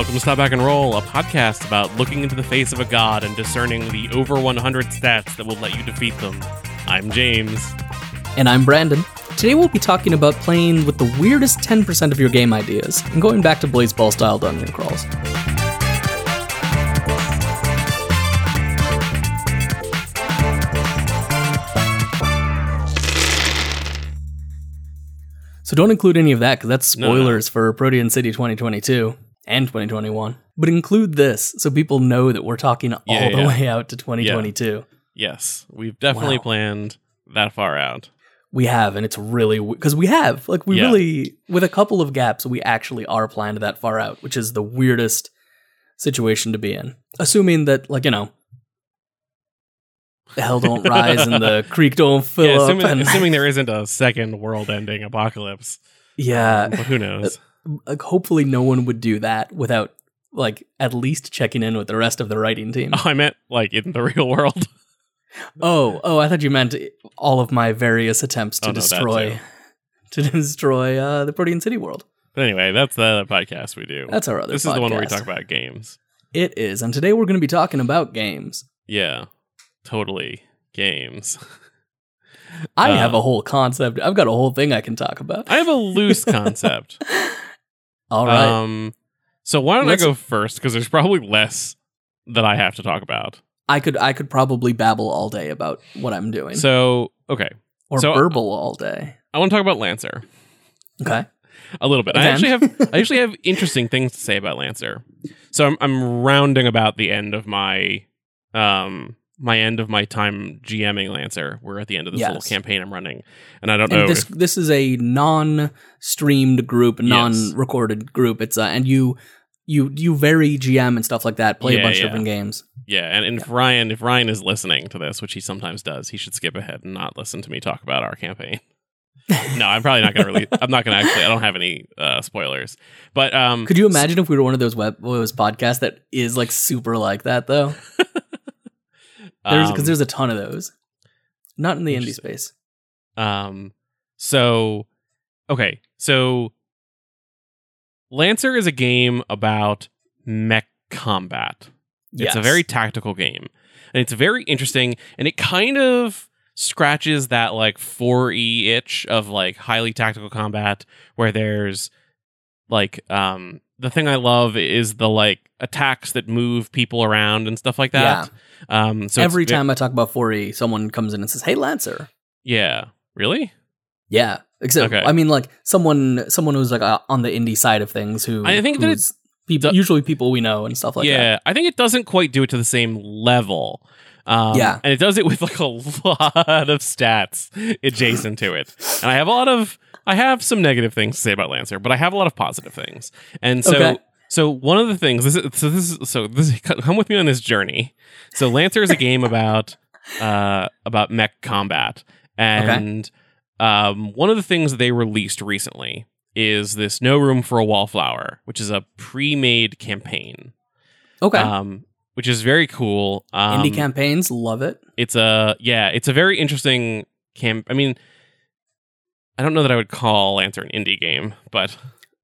welcome to Stop Back and Roll, a podcast about looking into the face of a god and discerning the over 100 stats that will let you defeat them. I'm James. And I'm Brandon. Today we'll be talking about playing with the weirdest 10% of your game ideas and going back to Blaseball style dungeon crawls. So don't include any of that because that's No, no. spoilers for Protean City 2022 and 2021. But include this so people know that we're talking all Yeah, the yeah. way out to 2022. Yes, we've definitely Wow. planned that far out. We have, and it's really because we have like we Yeah. really with a couple of gaps, we actually are planned that far out, which is the weirdest situation to be in. Assuming that, like you know, the hell don't rise and the creek don't fill yeah, up, assuming, and assuming there isn't a second world-ending apocalypse. yeah, but who knows? Uh, like, hopefully no one would do that without like at least checking in with the rest of the writing team. Oh, I meant like in the real world. Oh, oh, I thought you meant all of my various attempts to Oh, no, destroy to destroy uh, the Protean City world. But anyway, that's the other podcast we do. That's our other. this is the one where we talk about games. It is, and today we're going to be talking about games. Yeah, totally games. I Uh, have a whole concept. I've got a whole thing I can talk about. I have a loose concept. All right. Um, so why don't Let's- I go first? Because there's probably less that I have to talk about. I could I could probably babble all day about what I'm doing, So okay, or so- burble all day. I want to talk about Lancer Okay. a little bit. I actually have I actually have interesting things to say about Lancer. So I'm I'm rounding about the end of my um my end of my time GMing Lancer. We're at the end of this little campaign I'm running, and I don't know. This if- this is a non-streamed group, non-recorded group. It's uh, and you you you vary GM and stuff like that. Play Yeah, a bunch yeah. of different games. yeah, and, and if Ryan if Ryan is listening to this, which he sometimes does, he should skip ahead and not listen to me talk about our campaign. no, I'm probably not going to release. I'm not going to actually. I don't have any uh, spoilers. But um, Could you imagine if we were one of those web those podcasts that is like super like that though? There's because um, there's a ton of those. Not in the indie space. Um, so, okay, so Lancer is a game about mech combat. It's a very tactical game, and it's very interesting, and it kind of scratches that like 4E itch of like highly tactical combat where there's like um the thing I love is the like attacks that move people around and stuff like that. Um so Every ve- time I talk about 4E, someone comes in and says, "Hey, Lancer." Yeah. Really? Yeah, except Okay. I mean, like someone someone who's like uh, on the indie side of things who I think that who's people usually people we know and stuff like yeah, that. Yeah, I think it doesn't quite do it to the same level. Um, Yeah. and it does it with like a lot of stats adjacent to it. And I have a lot of, I have some negative things to say about Lancer, but I have a lot of positive things. And so, Okay. So one of the things, this is, so this is, so this is, come with me on this journey. So Lancer is a game about, uh, about mech combat, and um, one of the things they released recently is this No Room for a Wallflower, which is a pre-made campaign Okay, um, which is very cool. Um, indie campaigns love it. It's a yeah, it's a very interesting camp. I mean, I don't know that I would call Lancer an indie game, but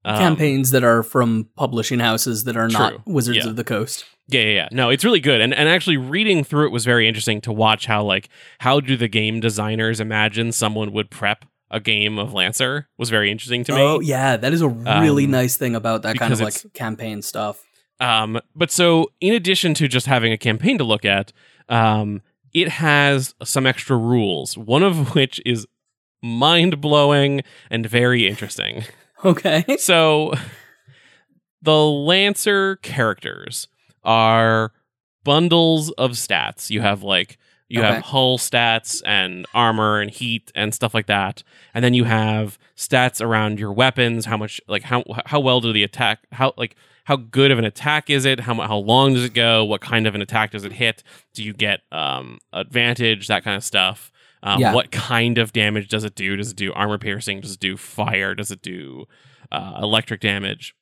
um, campaigns that are from publishing houses that are True. not Wizards Yeah. of the Coast. Yeah, yeah, yeah. No, it's really good, and and actually reading through it was very interesting to watch how like how do the game designers imagine someone would prep a game of Lancer was very interesting to me. Oh yeah, that is a really Um, nice thing about that kind of like campaign stuff. Um, but so in addition to just having a campaign to look at, um, it has some extra rules. One of which is mind blowing and very interesting. Okay, so the Lancer characters are bundles of stats. You have like you have hull stats and armor and heat and stuff like that. And then you have stats around your weapons, how much like how how well do the attack how like how good of an attack is it? How how long does it go? What kind of an attack does it hit? Do you get um advantage? That kind of stuff. Um, Yeah. What kind of damage does it do? Does it do armor piercing? Does it do fire? Does it do uh, electric damage?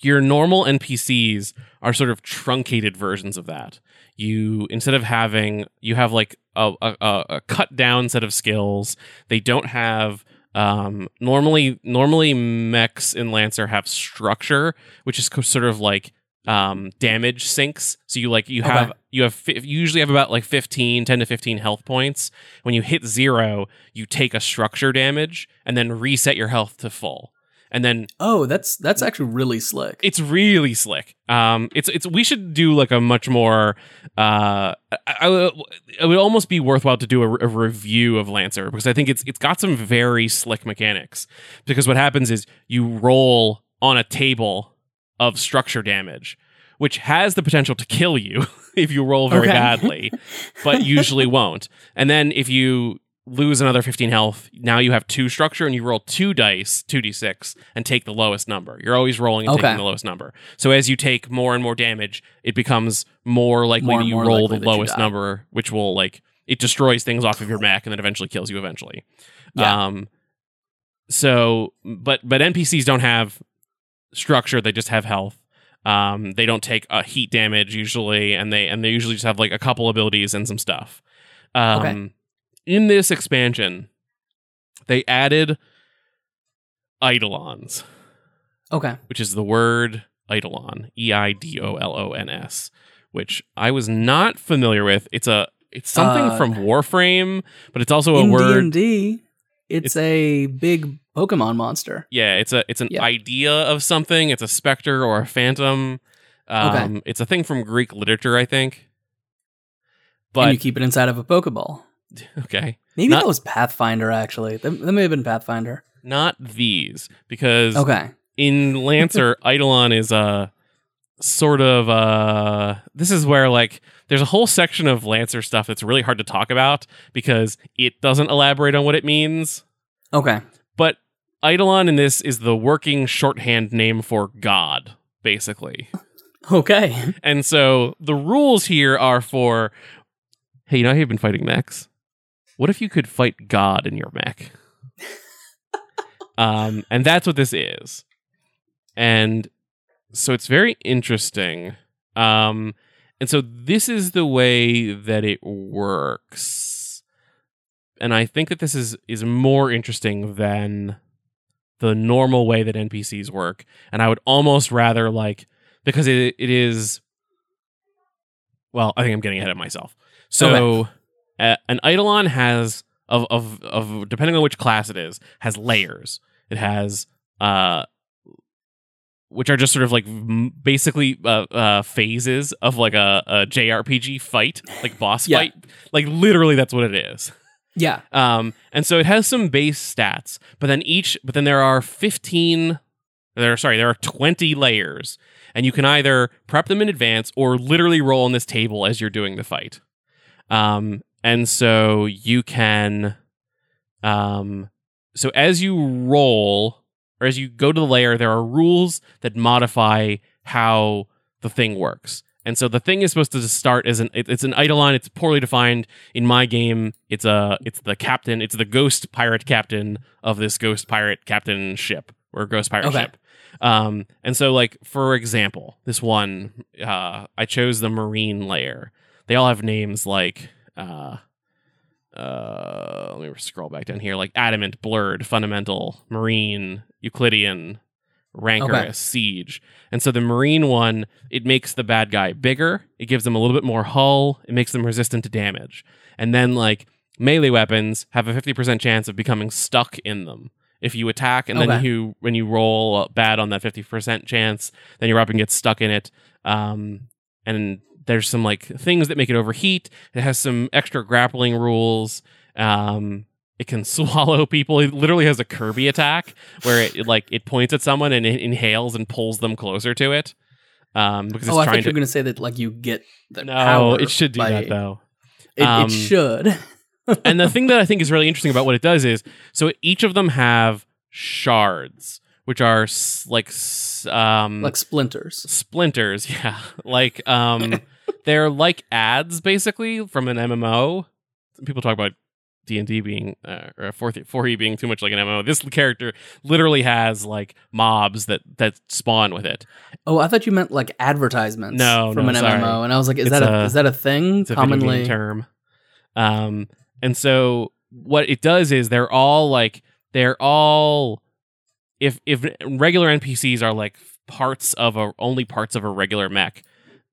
Your normal NPCs are sort of truncated versions of that. You instead of having you have like a, a, a- cut down set of skills. They don't have Um, normally, normally mechs in Lancer have structure, which is sort of like um damage sinks. So you like you Okay. have you have you usually have about like 15 10 to 15 health points. When you hit 0, you take a structure damage and then reset your health to full. And then Oh, that's that's actually really slick. it's really slick. Um, it's it's we should do like a much more. Uh, I, I, it would almost be worthwhile to do a, a review of Lancer because I think it's it's got some very slick mechanics. Because what happens is you roll on a table of structure damage, which has the potential to kill you if you roll very Okay. badly, but usually won't. And then if you lose another 15 health, now you have two structure and you roll two dice, 2d6, and take the lowest number. You're always rolling and Okay. taking the lowest number. So as you take more and more damage, it becomes more likely More that you roll the lowest number, which will like it destroys things off of your mech and then eventually kills you eventually. Yeah. Um so but but NPCs don't have structure, they just have health. Um they don't take a heat damage usually and they and they usually just have like a couple abilities and some stuff. Um Okay. in this expansion they added eidolons okay. which is the word eidolon e i d o l o n s which i was not familiar with it's a it's something Uh, from warframe but it's also a In word D&D, it's, a big Pokemon monster. yeah it's a it's an Yeah. idea of something it's a specter or a phantom um it's a thing from greek literature i think and you keep it inside of a Pokeball. okay Maybe Not- that was Pathfinder, actually. That, that may have been Pathfinder. not these because Okay. in Lancer, Eidolon is a sort of uh this is where like there's a whole section of Lancer stuff that's really hard to talk about because it doesn't elaborate on what it means. Okay. But Eidolon in this is the working shorthand name for God, basically. Okay. And so the rules here are for hey, you know how you've been fighting mechs? What if you could fight God in your mech? um, and that's what this is. And so it's very interesting. Um, and so this is the way that it works. And I think that this is is more interesting than the normal way that NPCs work. And I would almost rather like because it it is well, I think I'm getting ahead of myself. So uh, an Eidolon has of of of depending on which class it is has layers. It has uh which are just sort of like m- basically uh, uh phases of like a, a JRPG fight, like boss Yeah. fight. Like literally that's what it is. Yeah. Um, and so it has some base stats, but then each, but then there are 15, there are, sorry, there are 20 layers, and you can either prep them in advance or literally roll on this table as you're doing the fight. Um, and so you can, um, so as you roll or as you go to the layer, there are rules that modify how the thing works. And so the thing is supposed to start as an it's an eidolon. It's poorly defined in my game. It's a it's the captain. It's the ghost pirate captain of this ghost pirate captain ship or ghost pirate Okay. ship. Um, and so like for example, this one uh, I chose the marine layer. They all have names like uh, uh, let me scroll back down here like adamant, blurred, fundamental, marine, Euclidean, rancorous, Okay. siege. And so the marine one, it makes the bad guy bigger. It gives them a little bit more hull. It makes them resistant to damage. And then like melee weapons have a 50% chance of becoming stuck in them. If you attack and then Okay. you when you roll bad on that 50% chance, then your weapon gets stuck in it. Um, and there's some like things that make it overheat. It has some extra grappling rules. Um, it can swallow people. It literally has a Kirby attack where it, it, like it points at someone and it inhales and pulls them closer to it. Um, because it's Oh, I trying thought you were to. going to say that like you get the No, it should do by- that though. It, Um, it should. and the thing that I think is really interesting about what it does is so each of them have shards, which are s- like s- um like splinters. splinters yeah like um they're like ads basically from an mmo people talk about d&d being uh, or 4e being too much like an mmo this character literally has like mobs that that spawn with it Oh, I thought you meant like advertisements No, from no, an sorry. MMO, and I was like, is It's that a, a- is that a thing it's commonly? game term um and so what it does is they're all like they're all if if regular NPCs are like parts of a only parts of a regular mech,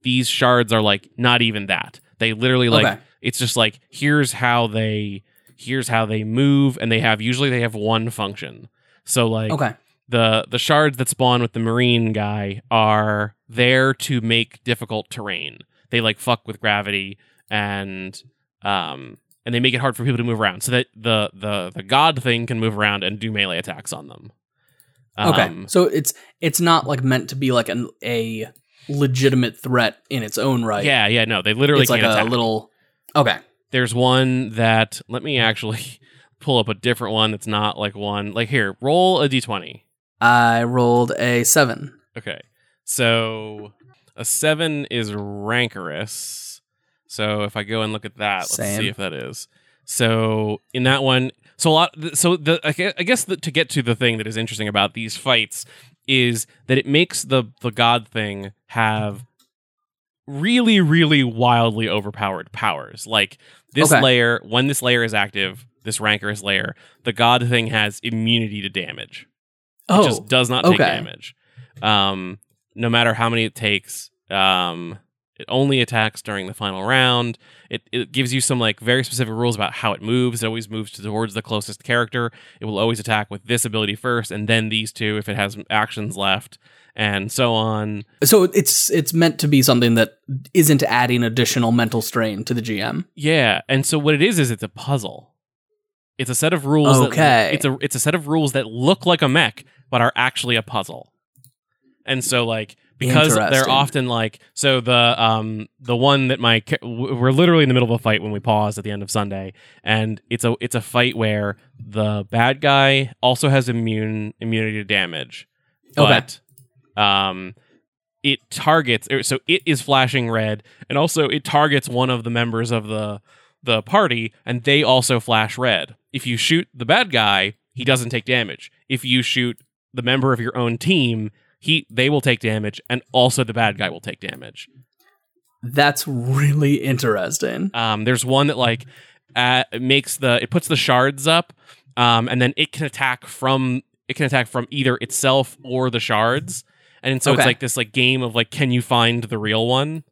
these shards are like not even that. They literally like Okay. it's just like here's how they here's how they move and they have usually they have one function. So like Okay. the the shards that spawn with the marine guy are there to make difficult terrain. They like fuck with gravity and um and they make it hard for people to move around so that the the the god thing can move around and do melee attacks on them. Okay. Um, so it's it's not like meant to be like an a legitimate threat in its own right. yeah, yeah, no, they literally It's like can't a attack. little Okay. There's one that let me actually pull up a different one that's not like one. Like here, roll a d20. I rolled a 7. Okay. So a seven is rancorous. So if I go and look at that, let's Same. see if that is. So in that one, so a lot. So the I guess the, to get to the thing that is interesting about these fights is that it makes the the god thing have really really wildly overpowered powers. Like this Okay. layer, when this layer is active, this rancorous layer, the god thing has immunity to damage. It Oh. just does not take okay. damage. Um, no matter how many it takes. Um, it only attacks during the final round. It, it gives you some like very specific rules about how it moves. It always moves towards the closest character. It will always attack with this ability first, and then these two if it has actions left, and so on. So it's it's meant to be something that isn't adding additional mental strain to the GM. Yeah, and so what it is is it's a puzzle. It's a set of rules. Okay. That, it's a it's a set of rules that look like a mech but are actually a puzzle. And so like because they're often like so the um the one that my we're literally in the middle of a fight when we pause at the end of Sunday and it's a it's a fight where the bad guy also has immune immunity to damage. Okay. But um it targets er, so it is flashing red and also it targets one of the members of the the party and they also flash red if you shoot the bad guy he doesn't take damage if you shoot the member of your own team he they will take damage and also the bad guy will take damage That's really interesting. um, there's one that like uh, makes the it puts the shards up, um, and then it can attack from it can attack from either itself or the shards, and so it's like this like game of like can you find the real one?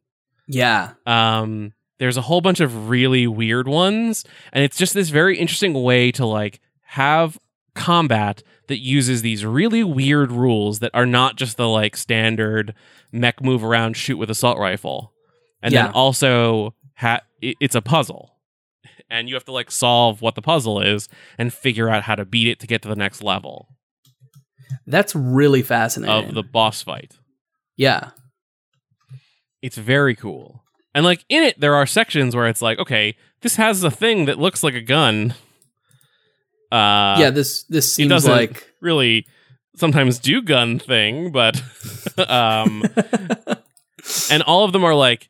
Yeah. Um, there's a whole bunch of really weird ones, and it's just this very interesting way to like have combat that uses these really weird rules that are not just the like standard mech move around shoot with assault rifle and Yeah. then also ha- it's a puzzle and you have to like solve what the puzzle is and figure out how to beat it to get to the next level That's really fascinating. of the boss fight yeah. it's very cool and like in it there are sections where it's like okay this has a thing that looks like a gun uh yeah, this this seems like really sometimes do gun thing but um and all of them are like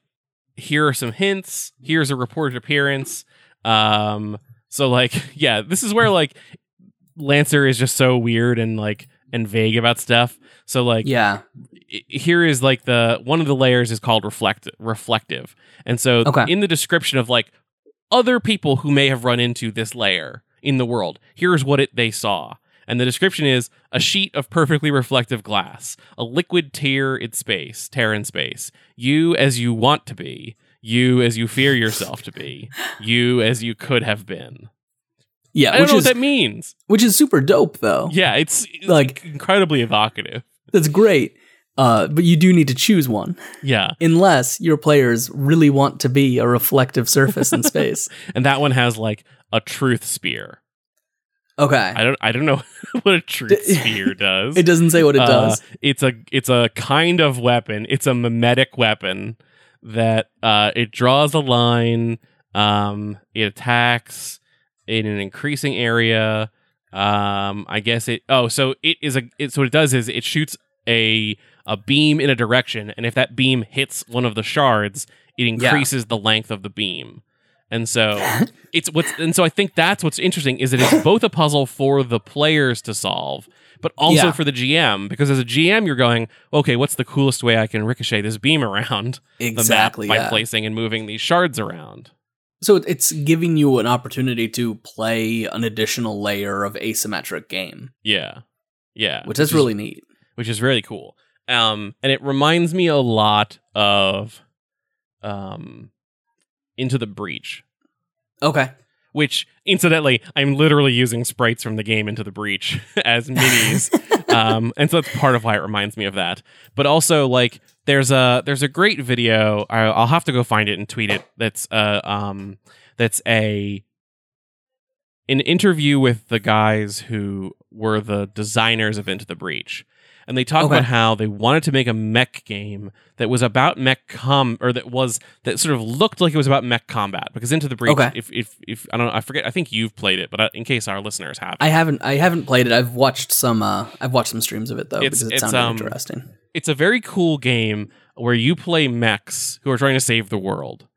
here are some hints here's a reported appearance um so like yeah this is where like lancer is just so weird and like and vague about stuff so like yeah. here is like the one of the layers is called reflect reflective and so Okay. in the description of like other people who may have run into this layer in the world. Here's what it they saw. And the description is a sheet of perfectly reflective glass a liquid tear in space tear in space. You as you want to be you as you fear yourself to be you as you could have been. Yeah, i don't which know is what that means. which is super dope though. yeah it's, it's Like- incredibly evocative. That's great. Uh, but you do need to choose one yeah unless your players really want to be a reflective surface in space. and that one has like a truth spear. Okay. I don't I don't know what a truth spear does. It doesn't say what it Uh, does. It's a it's a kind of weapon. It's a mimetic weapon that uh, it draws a line. Um, it attacks in an increasing area. Um, I guess it. Oh, so it is a. It, so what it does is it shoots a a beam in a direction, and if that beam hits one of the shards, it increases the length of the beam. And so it's what's and so I think that's what's interesting is that it's both a puzzle for the players to solve, but also Yeah. for the GM because as a GM you're going, okay, what's the coolest way I can ricochet this beam around the Exactly. map by yeah. placing and moving these shards around? So it's giving you an opportunity to play an additional layer of asymmetric game, Yeah. Yeah. which is is- really neat. which is really cool. Um, and it reminds me a lot of um, Into the Breach, Okay. which incidentally, I'm literally using sprites from the game Into the Breach as minis. um, and so that's part of why it reminds me of that. But also, like, there's a there's a great video. I'll have to go find it and tweet it. That's uh um that's a an interview with the guys who were the designers of Into the Breach. And they talk Okay. about how they wanted to make a mech game that was about mech com or that was that sort of looked like it was about mech combat because Into the Breach Okay. if if if I don't know I forget I think you've played it but in case our listeners have I haven't I haven't played it. I've watched some uh I've watched some streams of it though It's- because it it's, sounded um, interesting. it's a very cool game where you play mechs who are trying to save the world.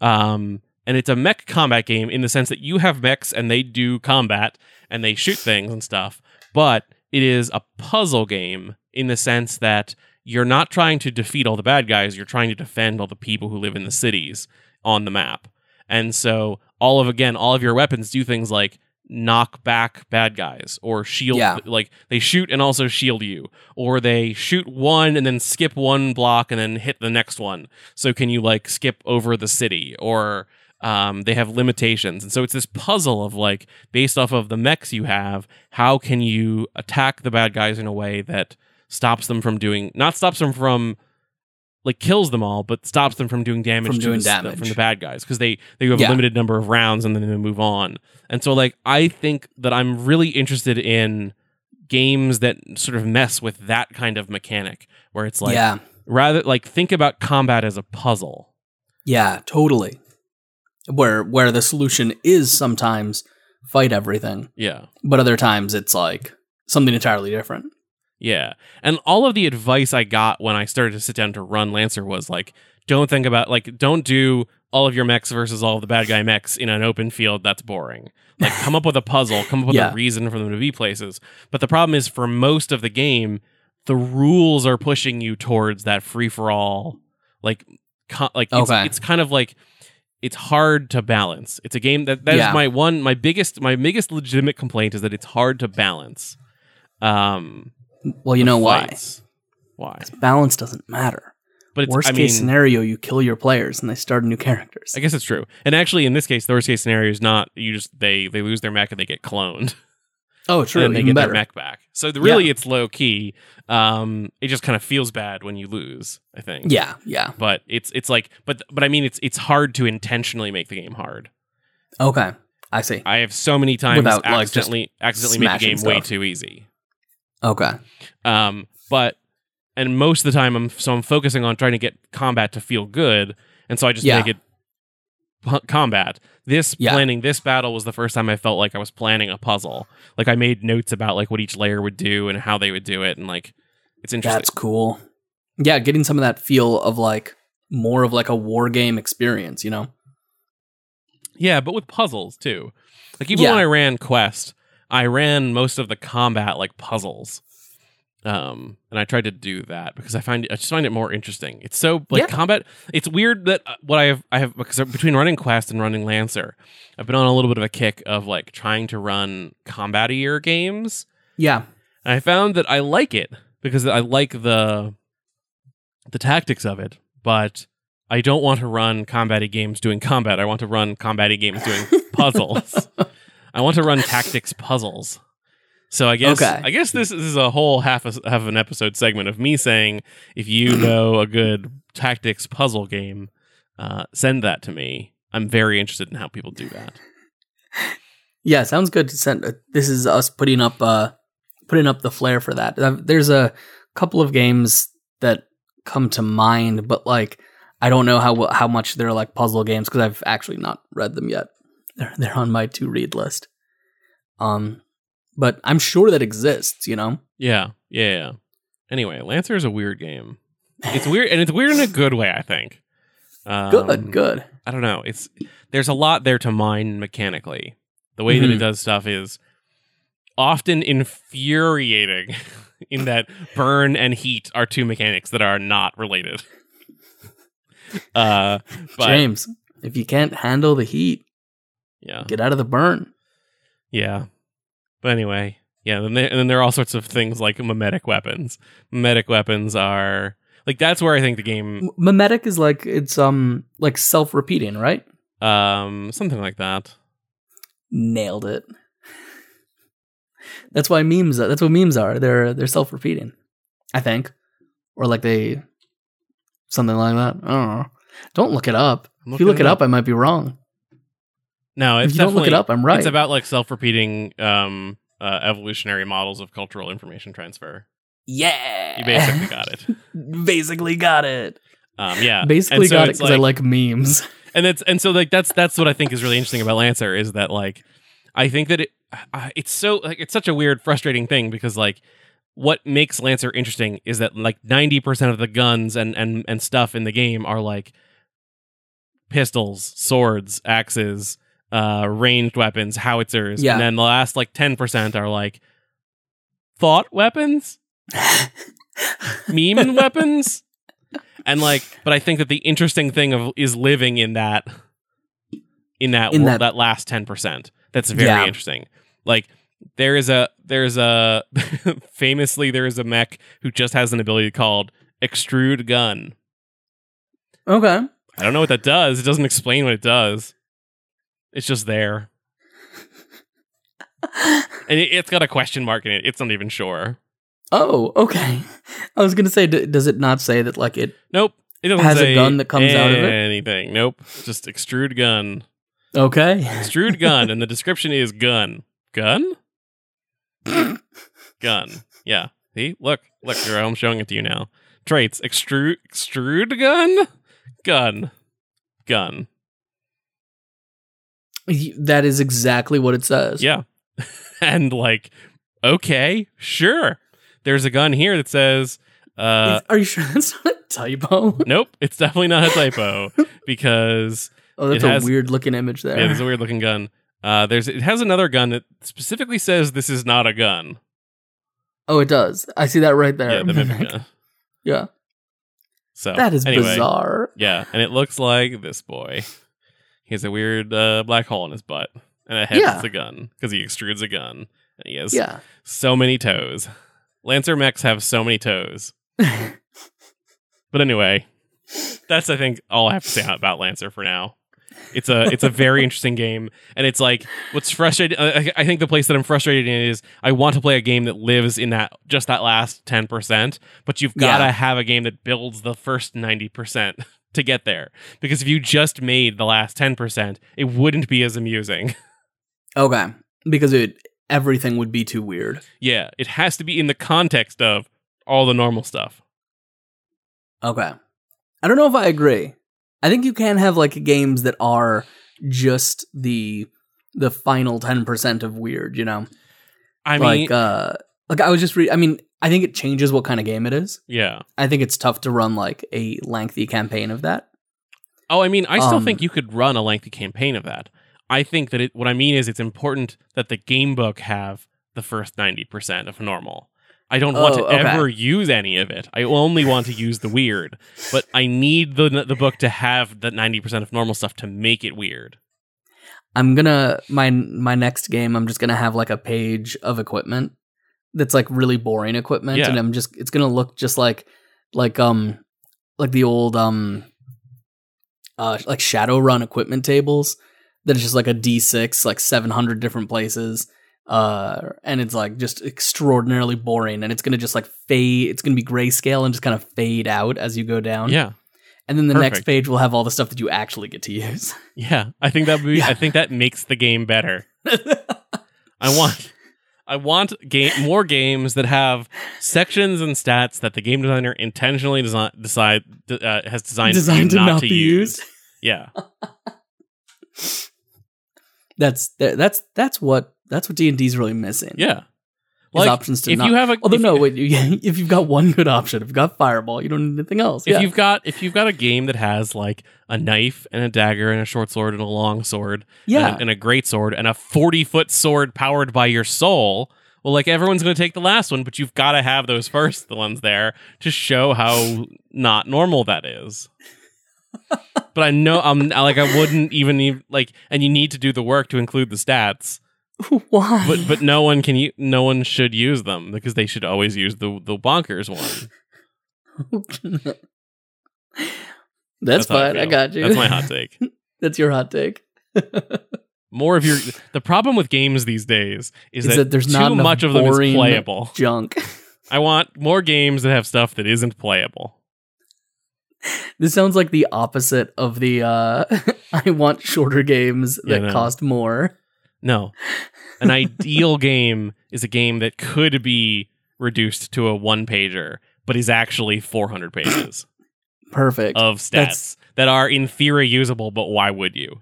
Um, and it's a mech combat game in the sense that you have mechs and they do combat and they shoot things and stuff. But it is a puzzle game in the sense that you're not trying to defeat all the bad guys, you're trying to defend all the people who live in the cities on the map. And so all of again, all of your weapons do things like knock back bad guys or shield Yeah. like they shoot and also shield you or they shoot one and then skip one block and then hit the next one so can you like skip over the city or um, they have limitations and so it's this puzzle of like based off of the mechs you have how can you attack the bad guys in a way that stops them from doing not stops them from like kills them all but stops them from doing damage From to doing the, damage. from the bad guys because they they have Yeah. a limited number of rounds and then they move on and so like i think that i'm really interested in games that sort of mess with that kind of mechanic where it's like yeah. rather like think about combat as a puzzle Yeah, totally. Where where the solution is sometimes fight everything, yeah but other times it's like something entirely different. Yeah and all of the advice i got when i started to sit down to run lancer was like don't think about like don't do all of your mechs versus all of the bad guy mechs in an open field that's boring like come up with a puzzle come up with Yeah. a reason for them to be places but the problem is for most of the game the rules are pushing you towards that free for all like co- like it's, Okay. it's kind of like it's hard to balance it's a game that that is Yeah. my one my biggest my biggest legitimate complaint is that it's hard to balance um Well, you know why? fights. why Balance doesn't matter. but it's Worst i case mean scenario, you kill your players and they start new characters. i guess it's true and actually in this case the worst case scenario is not you just they they lose their mech and they get cloned oh, true. and they even get better. their mech back so the, really it's low key um it just kind of feels bad when you lose i think Yeah, yeah. but it's it's like but but I mean it's it's hard to intentionally make the game hard. Okay, I see. I have so many times Without, like, just accidentally accidentally make the smashing game way stuff. too easy. Okay, Um, but and most of the time I'm so I'm focusing on trying to get combat to feel good, and so I just Yeah. make it pu- combat. This Yeah. planning this battle was the first time I felt like I was planning a puzzle. Like I made notes about like what each layer would do and how they would do it, and like it's interesting. that's cool. Yeah, getting some of that feel of like more of like a war game experience. You know? Yeah, but with puzzles too. Like even Yeah. when I ran Quest, I ran most of the combat like puzzles. Um, and I tried to do that because I find I just find it more interesting. It's so like Yeah. combat. It's weird that uh, what I have I have because between running Quest and running Lancer, I've been on a little bit of a kick of like trying to run combatier games. Yeah, And I found that I like it because I like the the tactics of it, but I don't want to run combaty games doing combat. I want to run combaty games doing puzzles. I want to run tactics puzzles. So I guess Okay. I guess this is a whole half a, half an episode segment of me saying if you know a good tactics puzzle game, uh, send that to me. I'm very interested in how people do that. yeah. Sounds good. To send. uh, This is us putting up uh putting up the flair for that. Uh, There's a couple of games that come to mind, but like I don't know how how much they're like puzzle games because I've actually not read them yet. They're they're on my to read list. Um, but I'm sure that exists. You know. Yeah, yeah. yeah. Anyway, Lancer is a weird game. It's weird, and it's weird in a good way. I think. Um, Good, good. I don't know. It's there's a lot there to mine mechanically. The way that it Mhm. does stuff is often infuriating. in that burn and heat are two mechanics that are not related. Uh, but James, If you can't handle the heat, Yeah. get out of the burn. Yeah. But anyway, yeah, then there, and then there are all sorts of things like mimetic weapons. Mimetic weapons are like that's where I think the game mimetic is like it's um like self repeating, right? um something like that. Nailed it. That's why memes. That's what memes are. They're they're self repeating. I think, or like they something like that. I don't know. Don't look it up. If you look it up, I might be wrong. No, it's if you don't look it definitely- up, I'm right. It's about like self-repeating um uh, evolutionary models of cultural information transfer. yeah, You basically got it. basically got it. Um, yeah, Basically so got it it's because I like memes. and that's and so like that's that's what I think is really interesting about Lancer is that like I think that it uh, it's so like it's such a weird frustrating thing because like what makes Lancer interesting is that like 90% of the guns and and and stuff in the game are like pistols, swords, axes, uh ranged weapons, howitzers Yeah. and then the last like 10% are like thought weapons, meme weapons? And like but i think that the interesting thing of is living in that in that In world, that- that, last 10% that's very Yeah. interesting. Like there is a there's a famously there is a mech who just has an ability called extrude gun. Okay. i don't know what that does. It doesn't explain what it does it's just there. And it, it's got a question mark in it. It's not even sure. Oh, okay. I was gonna say, d- does it not say that like it? nope. It doesn't Has a gun that comes out of it? anything. Nope. Just extrude gun. Okay. extrude gun and the description is gun. Gun? Gun. Yeah. See? Look. Look girl i'm showing it to you now. Traits. Extrude extrude gun? Gun. Gun that is exactly what it says. yeah and like okay sure there's a gun here that says uh Are you sure that's not a typo? nope it's definitely not a typo because Oh, that's It a weird looking image there. yeah there's a weird looking gun uh there's it has another gun that specifically says this is not a gun oh, it does. I see that right there. yeah the mimic gun yeah. so That is anyway, bizarre. Yeah, and it looks like this boy. He has a weird uh, black hole in his butt and a head Yeah. that's a gun because he extrudes a gun. And he has Yeah. so many toes. Lancer mechs have so many toes. But anyway, that's I think all I have to say about Lancer for now. It's a it's a very interesting game, and it's like what's frustrating. I, I think the place that I'm frustrated in is I want to play a game that lives in that just that last ten percent, but you've got to Yeah. have a game that builds the first ninety percent to get there. Because if you just made the last ten percent, it wouldn't be as amusing. okay. Because it everything would be too weird. yeah, it has to be in the context of all the normal stuff. Okay. I don't know if I agree. I think you can have like games that are just the the final 10% of weird, you know. I mean, like uh like I was just re- I mean, I think it changes what kind of game it is. yeah. I think it's tough to run like a lengthy campaign of that. Oh, I mean, I still Um, think you could run a lengthy campaign of that. I think that it, what I mean is it's important that the game book have the first 90% of normal. I don't want Oh, to okay. ever use any of it. I only want to use the weird, but I need the the book to have the 90% of normal stuff to make it weird. I'm gonna my my next game. I'm just gonna have like a page of equipment that's like really boring equipment, Yeah. and I'm just it's gonna look just like like um like the old um uh like Shadowrun equipment tables that is just like a D6 like 700 different places. Uh, and it's like just extraordinarily boring, and it's gonna just like fade. It's gonna be grayscale and just kind of fade out as you go down. Yeah. and then the next page will have all the stuff that you actually get to use. Yeah. I think that would be, Yeah. I think that makes the game better. I want I want game more games that have sections and stats that the game designer intentionally design, decide uh, has designed, Designed to not, not to be use. used. Yeah. That's that's that's what that's what D and D's really missing. Yeah. Is options to if not. you have a Although if, no, wait, if you've got one good option, if you've got Fireball, you don't need anything else. if yeah. you've got if you've got a game that has like a knife and a dagger and a short sword and a long sword yeah, and, a, and a great sword and a 40 foot sword powered by your soul well like everyone's going to take the last one but you've got to have those first the ones there to show how not normal that is but I know I'm like I wouldn't even even like, and you need to do the work to include the stats. Why? But but no one can u- no one should use them because they should always use the the bonkers one. That's, how fine. I, feel. got you. That's my hot take. That's your hot take. More of your the problem with games these days is, Is that, that there's too not much of them is playable. Junk. I want more games that have stuff that isn't playable. This sounds like the opposite of the uh I want shorter games Yeah, that no. cost more. No. An ideal game is a game that could be reduced to a one pager, but is actually 400 pages Perfect. of stats That's- that are in theory usable, but why would you?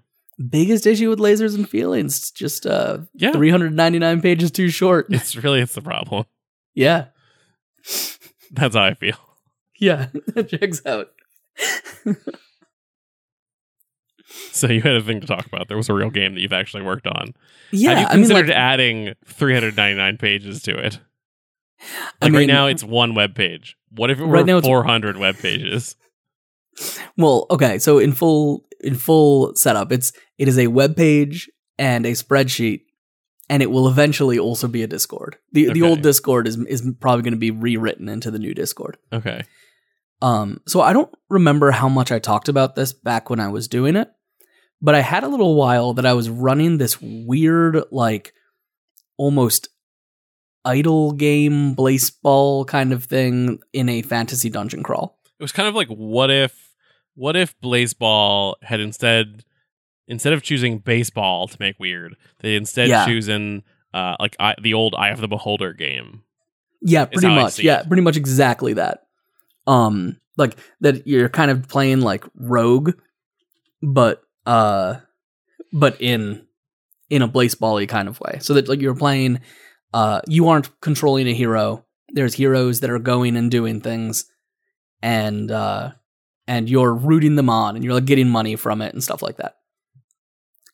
Biggest issue with lasers and feelings, just uh Yeah. 399 pages too short. It's really it's the problem. yeah. That's how I feel. Yeah, that checks out. So you had a thing to talk about. There was a real game that you've actually worked on. Yeah, Have you I mean considered like adding 399 pages to it? I Like right now it's one web page. What if it were Right now 400 web pages? Well, okay, so in full in full setup, it's it is a web page and a spreadsheet, and it will eventually also be a Discord. The the old Discord is is probably going to be rewritten into the new Discord. Okay. Um, so I don't remember how much I talked about this back when I was doing it, but I had a little while that I was running this weird, like almost idle game, baseball kind of thing in a fantasy dungeon crawl. It was kind of like what if what if Blaseball had instead instead of choosing baseball to make weird, they instead Yeah. chosen uh like I, the old Eye of the Beholder game. Yeah, pretty much. Yeah, it. pretty much exactly that. Um, like that you're kind of playing like rogue, but uh, but in in a baseball kind of way. So that like you're playing, uh, you aren't controlling a hero. There's heroes that are going and doing things, and uh, and you're rooting them on, and you're like getting money from it and stuff like that.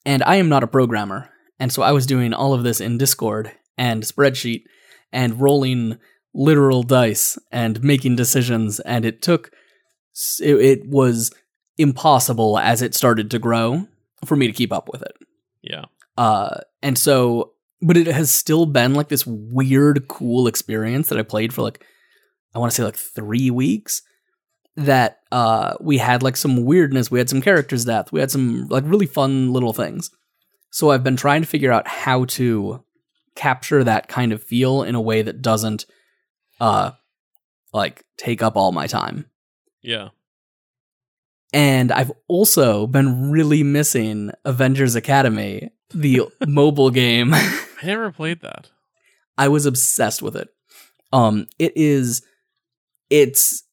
And I am not a programmer, and so I was doing all of this in Discord and spreadsheet and rolling literal dice and making decisions and it took it, it was impossible as it started to grow for me to keep up with it. Yeah. uh and so but it has still been like this weird cool experience that i played for like i want to say like 3 weeks that uh we had like some weirdness. We had some characters death. We had some like really fun little things. So i've been trying to figure out how to capture that kind of feel in a way that doesn't uh like take up all my time. Yeah. And I've also been really missing Avengers Academy, the mobile game. I never played that. I was obsessed with it. Um, it is, it's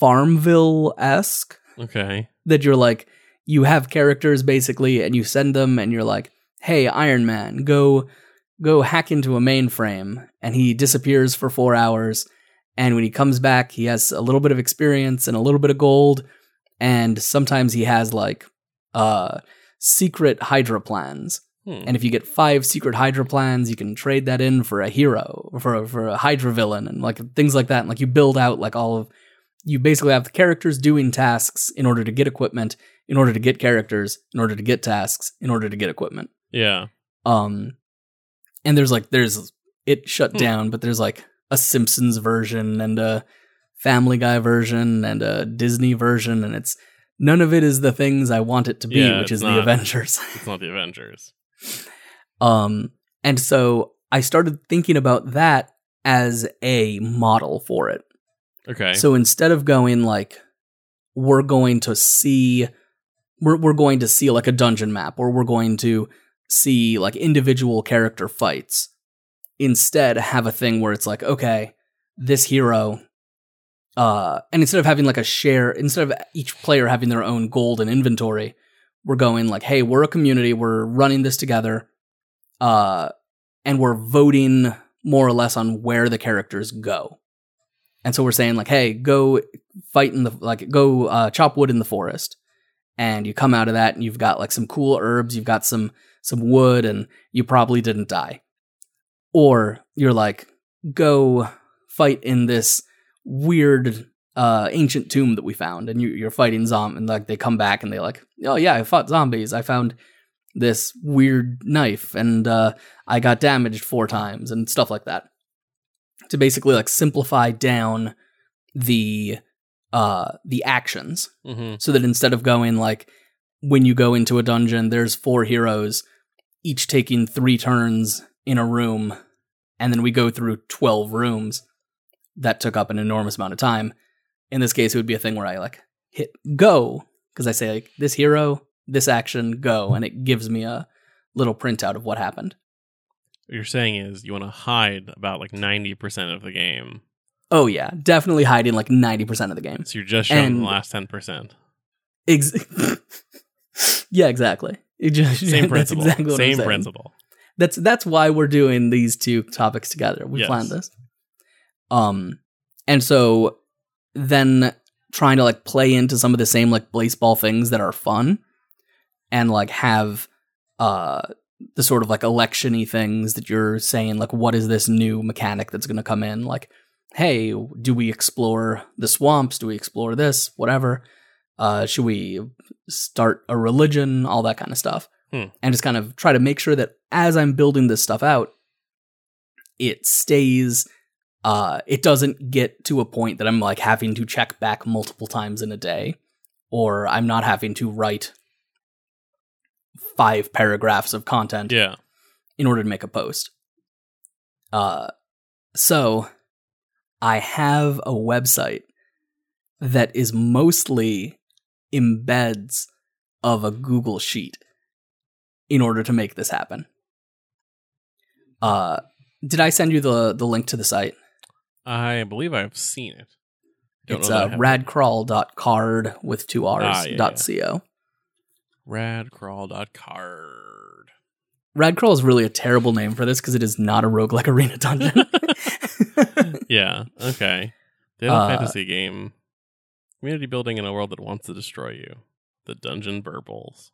Farmville esque Okay. that you're like, you have characters basically, and you send them, and you're like, hey, Iron Man, go, go hack into a mainframe, and he disappears for four hours. And when he comes back, he has a little bit of experience and a little bit of gold, and sometimes he has like uh secret Hydra plans. Hmm. And if you get five secret Hydra plans, you can trade that in for a hero, for a, for a Hydra villain, and like things like that. And like you build out like all of, you basically have the characters doing tasks in order to get equipment, in order to get characters, in order to get tasks, in order to get equipment. yeah. Um, and there's like there's it shut Hmm. down, but there's like a Simpsons version and a Family Guy version and a Disney version, and it's none of it is the things I want it to be, Yeah, which is not. the Avengers. It's not the Avengers. um, and so I started thinking about that as a model for it. Okay. So instead of going like we're going to see we're we're going to see like a dungeon map or we're going to see like individual character fights. Instead have a thing where it's like okay, this hero uh and instead of having like a share instead of each player having their own gold and inventory, we're going like hey, we're a community, we're running this together. Uh and we're voting more or less on where the characters go. And so we're saying like, hey, go fight in the like go uh, chop wood in the forest, and you come out of that and you've got like some cool herbs, you've got some some wood, and you probably didn't die. Or you're like, go fight in this weird uh, ancient tomb that we found, and you, you're fighting zombies, and like they come back and they like, oh yeah, I fought zombies. I found this weird knife, and uh, I got damaged four times, and stuff like that. To basically like simplify down the uh the actions Mm-hmm. so that instead of going like when you go into a dungeon there's four heroes each taking 3 turns in a room and then we go through 12 rooms that took up an enormous amount of time in this case it would be a thing where i like hit go because i say like this hero this action go and it gives me a little printout of what happened What you're saying is you want to hide about like 90% of the game. oh yeah definitely hiding like 90% of the game So you're just showing And- the last 10%. Ex- yeah exactly just- Same principle. exactly Same principle. that's that's why we're doing these two topics together. We Yes. planned this. Um and so then trying to like play into some of the same like baseball things that are fun and like have uh the sort of like electiony things that you're saying like what is this new mechanic that's going to come in? Like hey do we explore the swamps? Do we explore this? Whatever. Uh should we start a religion? All that kind of stuff. Hmm. and just kind of try to make sure that as i'm building this stuff out it stays uh it doesn't get to a point that i'm like having to check back multiple times in a day or i'm not having to write five paragraphs of content Yeah. in order to make a post. Uh, so I have a website that is mostly embeds of a Google sheet in order to make this happen. Uh, did I send you the the link to the site? I believe I've seen it. Don't it's know that I uh, radcrawl.carrd with two R's Ah, yeah, dot co. Radcrawl.carrd. Radcrawl is really a terrible name for this because it is not a roguelike arena dungeon. yeah. Okay. They have a Uh, fantasy game. Community building in a world that wants to destroy you. The Dungeon Burbles.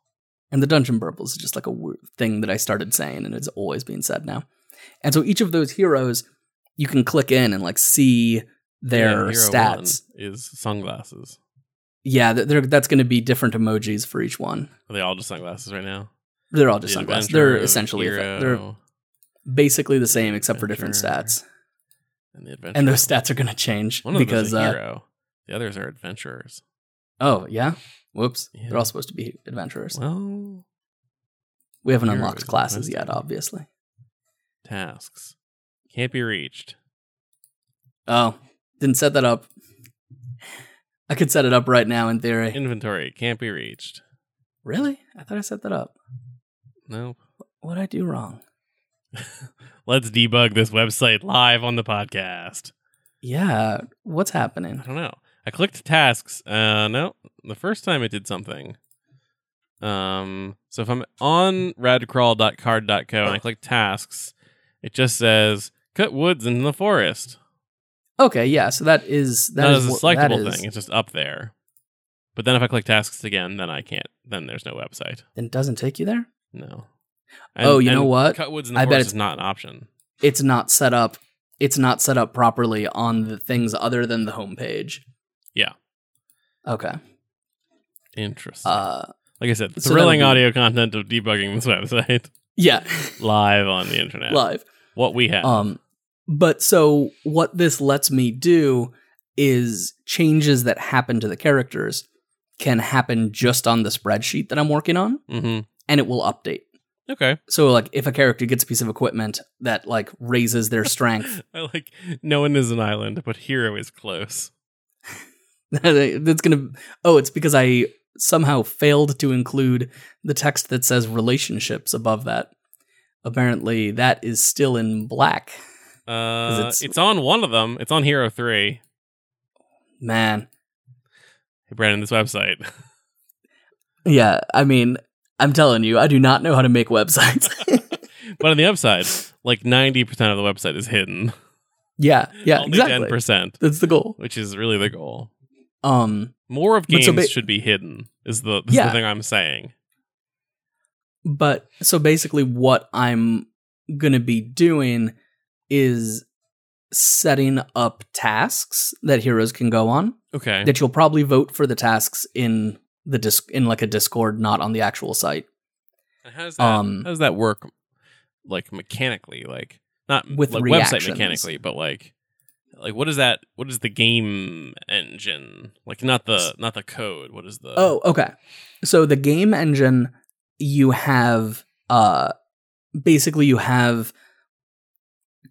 And the Dungeon Burbles is just like a w- thing that I started saying, and it's always being said now. And so each of those heroes, you can click in and like see their Yeah, stats. Is sunglasses. Yeah, that's going to be different emojis for each one. Are they all just sunglasses right now? They're all just The sunglasses. They're essentially they're basically the same except for different stats, and the adventure. and those stats are going to change One of them because is a uh. The others are adventurers. oh yeah, whoops, Yeah. they're all supposed to be adventurers. Well, we haven't unlocked classes yet, obviously. tasks can't be reached. Oh, didn't set that up. I could set it up right now in theory. Inventory can't be reached. Really? I thought I set that up. Nope. What I do wrong? Let's debug this website live on the podcast. Yeah, what's happening? I don't know. I clicked tasks. Uh, no, the first time it did something. Um, so if I'm on radcrawl.carrd.co and I click tasks, it just says cut woods in the forest. Okay, yeah, so that is that That is is a selectable is- thing. It's just up there. But then if I click tasks again, then I can't. Then there's no website. Then it doesn't take you there. No. Oh, you know what? Cut woods in the I bet it's- is not an option. It's not set up. It's not set up properly on the things other than the homepage. Yeah. Okay. Interesting. Uh, like I said, thrilling that'll be- audio content of debugging this website yeah, live on the internet. live. What we have. Um, but so what this lets me do is changes that happen to the characters can happen just on the spreadsheet that I'm working on, hmm and it will update. Okay. So like if a character gets a piece of equipment that like raises their strength, I like no one is an island, but hero is close. that's gonna oh, it's because I somehow failed to include the text that says relationships above that. Apparently that is still in black. Uh, it's- it's, on one of them. It's on Hero Three. Man. Hey, Brandon, this website. Yeah, I mean, I'm telling you, I do not know how to make websites. but on the upside, like ninety percent of the website is hidden. yeah, yeah, Only exactly. percent, That's the goal. which is really the goal. Um, More of games so ba- should be hidden. Is the, is Yeah. the thing I'm saying? but so basically, what I'm gonna be doing is setting up tasks that heroes can go on. Okay. That you'll probably vote for the tasks in the disc in like a Discord, not on the actual site. How does that, Um, how does that work? Like mechanically, like not With like website mechanically, but like like what is that? What is the game engine? Like not the not the code. What is the? Oh, okay. So the game engine, you have uh basically you have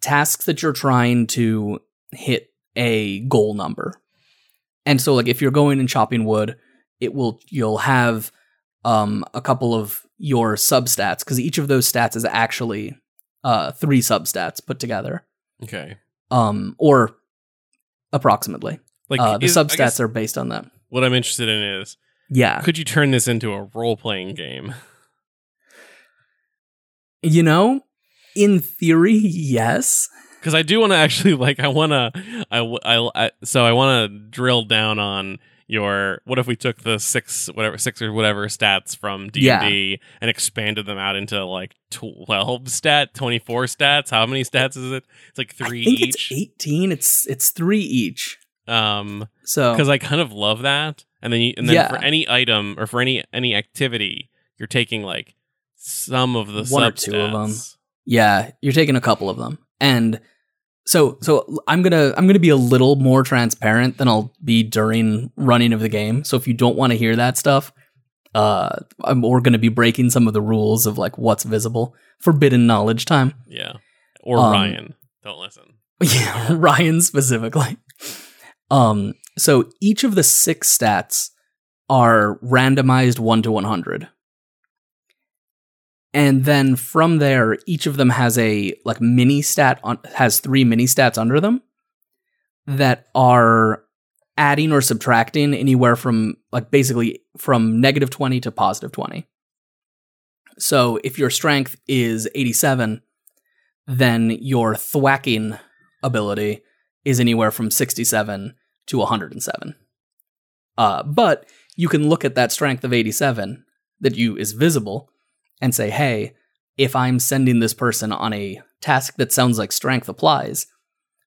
tasks that you're trying to hit a goal number. And so like if you're going and chopping wood, it will you'll have um a couple of your substats because each of those stats is actually uh three substats put together. okay. Um or approximately. Like uh the is- substats are based on that. what I'm interested in is Yeah. could you turn this into a role playing game? You know, in theory, yes. because I do want to actually like I want to I. I. so I want to drill down on your what if we took the six whatever six or whatever stats from D and D and expanded them out into like twelve stat twenty four stats? How many stats is it? It's like three I think each. it's 18. It's it's 3 each. Um, So because I kind of love that, and then you, and then Yeah. for any item or for any any activity, you're taking like some of the One or two of 'em. Yeah, you're taking a couple of them. And so so I'm going to I'm going to be a little more transparent than I'll be during running of the game. So if you don't want to hear that stuff, uh I'm, we're going to be breaking some of the rules of like what's visible. Forbidden knowledge time. Yeah, or Um, Ryan, don't listen. Yeah, Ryan specifically. Um, so each of the six stats are randomized 1 to 100. And then from there each of them has a like mini stat on has three mini stats under them that are adding or subtracting anywhere from like basically from negative 20 to positive 20. So if your strength is 87, then your thwacking ability is anywhere from 67 to 107. Uh, but you can look at that strength of 87 that you is visible and say, hey, if I'm sending this person on a task that sounds like strength applies,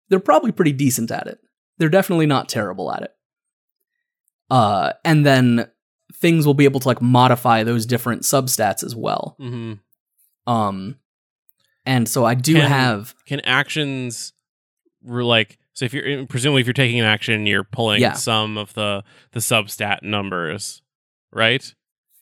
they're probably pretty decent at it. They're definitely not terrible at it. Uh, and then things will be able to like modify those different substats as well. hmm Um, and so I do Can- have can actions like so if you're presumably if you're taking an action you're pulling Yeah. some of the the substat numbers right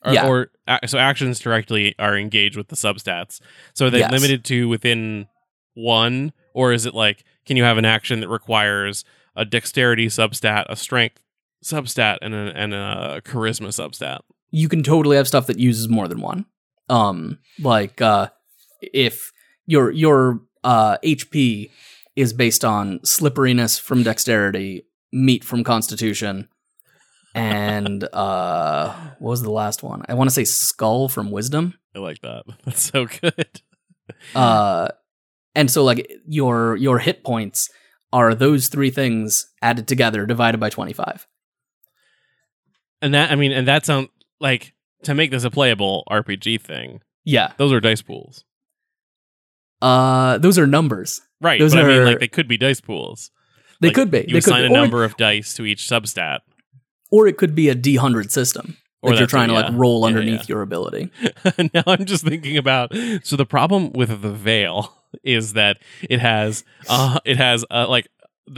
or, Yeah. or so actions directly are engaged with the substats so are they Yes. limited to within one or is it like can you have an action that requires a dexterity substat a strength substat and a, and a charisma substat you can totally have stuff that uses more than one. Um, like uh, if your your uh, HP is based on slipperiness from dexterity, meat from constitution, and uh, what was the last one? I want to say skull from wisdom. i like that that's so good Uh, and so like your your hit points are those three things added together divided by twenty five. and that i mean and that sounds like to make this a playable rpg thing Yeah. those are dice pools Uh, those are numbers. Right, Those but I mean, are- like they could be dice pools. They Like, could be. You they could assign be. a Or- number of dice to each substat, or it could be a D100 system Or that you're trying too, to like roll Yeah, underneath yeah. your ability. now I'm just thinking about. So the problem with the veil is that it has, uh, it has uh, like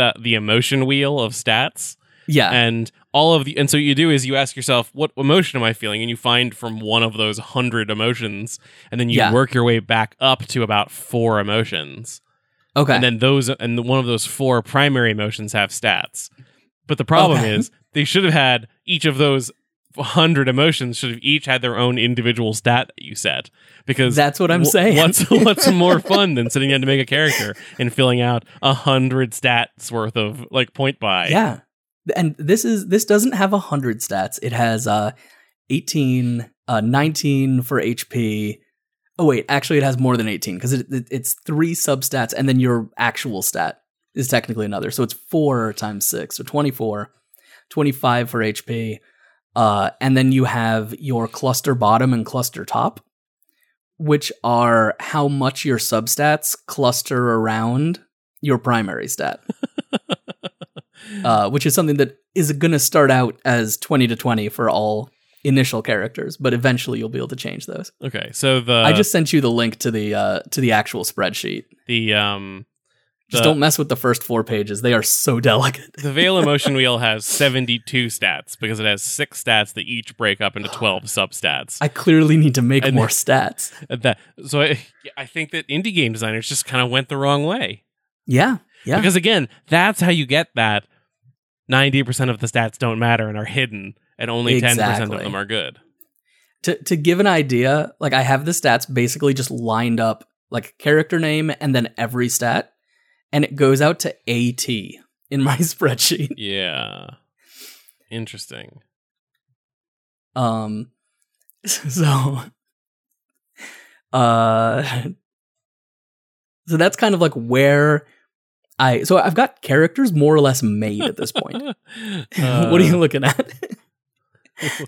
the the emotion wheel of stats, Yeah. and all of the. And so you do is you ask yourself, what emotion am I feeling, and you find from one of those hundred emotions, and then you Yeah. work your way back up to about four emotions. okay. and then those and one of those four primary emotions have stats. But the problem Okay. is they should have had each of those hundred emotions should have each had their own individual stat that you set because That's what I'm wh- saying. What's what's more fun than sitting down to make a character and filling out a hundred stats worth of like point buy? yeah. And this is this doesn't have a hundred stats. It has uh 18, uh 19 for HP. Oh wait, actually it has more than 18 because it, it, it's three substats and then your actual stat is technically another. So it's 4 times 6, so 24, 25 for HP. Uh and then you have your cluster bottom and cluster top, which are how much your substats cluster around your primary stat. uh, which is something that is going to start out as 20 to 20 for all initial characters, but eventually you'll be able to change those. Okay, so the I just sent you the link to the uh, to the actual spreadsheet. the um Just The- don't mess with the first four pages; they are so delicate. the Veil Emotion Wheel has 72 stats because it has six stats that each break up into 12 substats. I clearly need to make And- more stats. that so I, I think that indie game designers just kind of went the wrong way. Yeah, yeah, Because again, that's how you get that 90% of the stats don't matter and are hidden and only 10% of them are good. to to give an idea, like I have the stats basically just lined up, like character name and then every stat, and it goes out to AT in my spreadsheet. Yeah. Interesting. Um, so, uh, so that's kind of like where I. So I've got characters more or less made at this point. what are you looking at?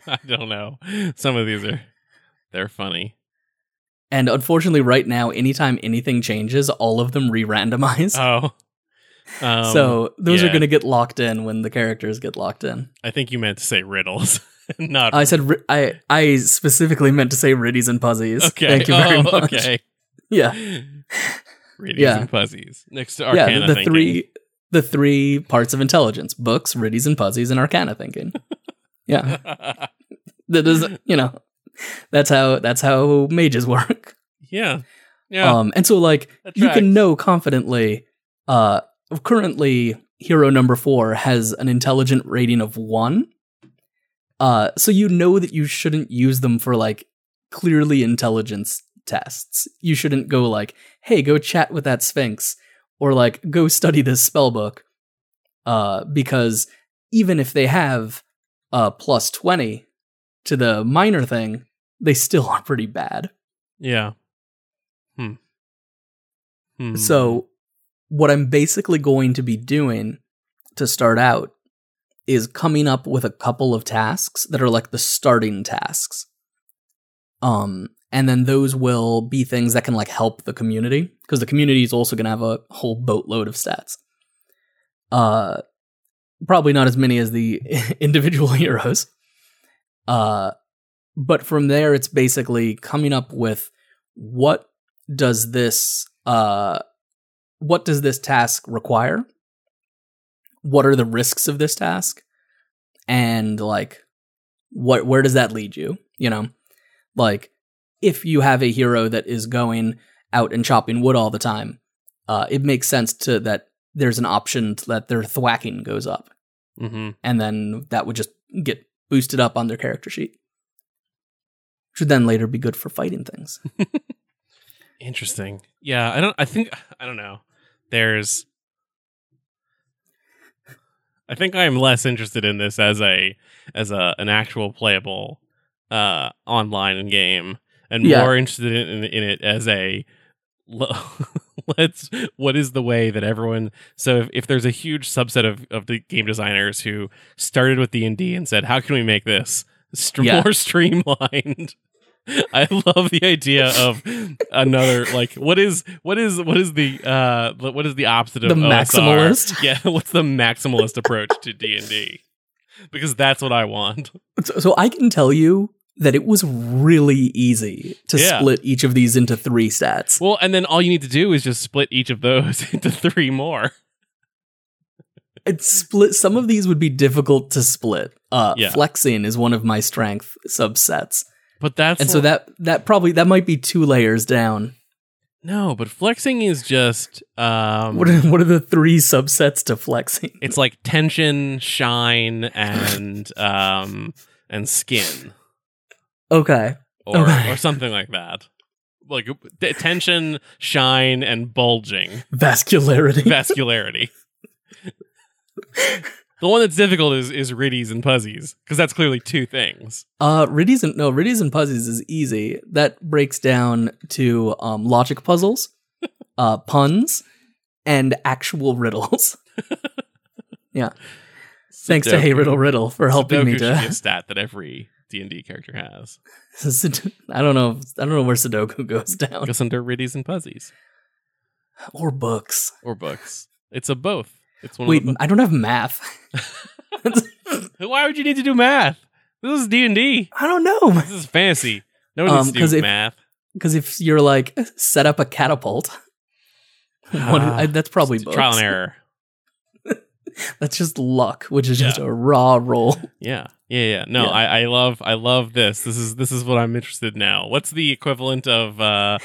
I don't know. Some of these are they're funny. And unfortunately, right now, anytime anything changes, all of them re-randomize. Oh. Um, so those are going to get locked in when the characters get locked in. I think you meant to say riddles, not I said ri- I I specifically meant to say riddies and puzzies. okay. Thank you very oh, much. Okay. Yeah, Riddies Yeah. and puzzies. Next to Arcana yeah. The, the thinking. three the three parts of intelligence: books, riddies and puzzies, and arcana thinking. Yeah, that is you know that's how that's how mages work. yeah. Yeah. Um, and so like you can know confidently. Uh, currently, hero number four has an intelligent rating of one. Uh, so you know that you shouldn't use them for like clearly intelligence tests. You shouldn't go like, "Hey, go chat with that sphinx," or like, "Go study this spell book," uh, because even if they have a plus twenty to the minor thing, they still are pretty bad. Yeah. Hmm. Hmm. So, what I'm basically going to be doing to start out is coming up with a couple of tasks that are like the starting tasks. Um, and then those will be things that can like help the community because the community is also going to have a whole boatload of stats. Uh, probably not as many as the individual heroes. Uh, but from there, it's basically coming up with what does this uh what does this task require? What are the risks of this task? And like what where does that lead you you know? Like if you have a hero that is going out and chopping wood all the time uh it makes sense to that there's an option to that their thwacking goes up. Mhm. and then that would just get boosted up on their character sheet which would then later be good for fighting things Interesting. Yeah, I don't I think I don't know. There's I think I'm less interested in this as a as a an actual playable uh online game and Yeah. more interested in, in it as a let's what is the way that everyone so if, if there's a huge subset of, of the game designers who started with d&d and said how can we make this st- Yeah. more streamlined i love the idea of another like what is what is what is the uh what is the opposite of The OSR? maximalist? yeah what's the maximalist approach to d&d because that's what i want So, so I can tell you that it was really easy to Yeah. split each of these into three stats. well and then all you need to do is just split each of those into three more It's split. Some of these would be difficult to split. Uh, Yeah. Flexing is one of my strength subsets, but that's and so that that probably that might be two layers down. No, but flexing is just um What are, what are the three subsets to flexing? it's like tension, shine, and um and skin. Okay, Or Okay. or something like that. Like t- tension, shine, and bulging. vascularity. Vascularity. the one that's difficult is is riddies and puzzies, because that's clearly two things. Uh, Riddies and no, Riddies and Puzzies is easy. That breaks down to um, logic puzzles, uh, puns, and actual riddles. yeah. Thanks to Hey Riddle Riddle for helping Sudoku me be a stat that every D and D character has. I don't know. I don't know where Sudoku goes down. Goes under riddies and puzzies. or books. or books. It's a both. It's one Wait, I don't have math. why would you need to do math? This is D and D. I don't know. This is fancy. No one Um, needs to do if- math. Because if you're like set up a catapult, what- I- that's probably trial and error. That's just luck, which is just a raw roll. Yeah, yeah, yeah. No, Yeah. I, I love, I love this. This is this is what I'm interested in now. What's the equivalent of uh,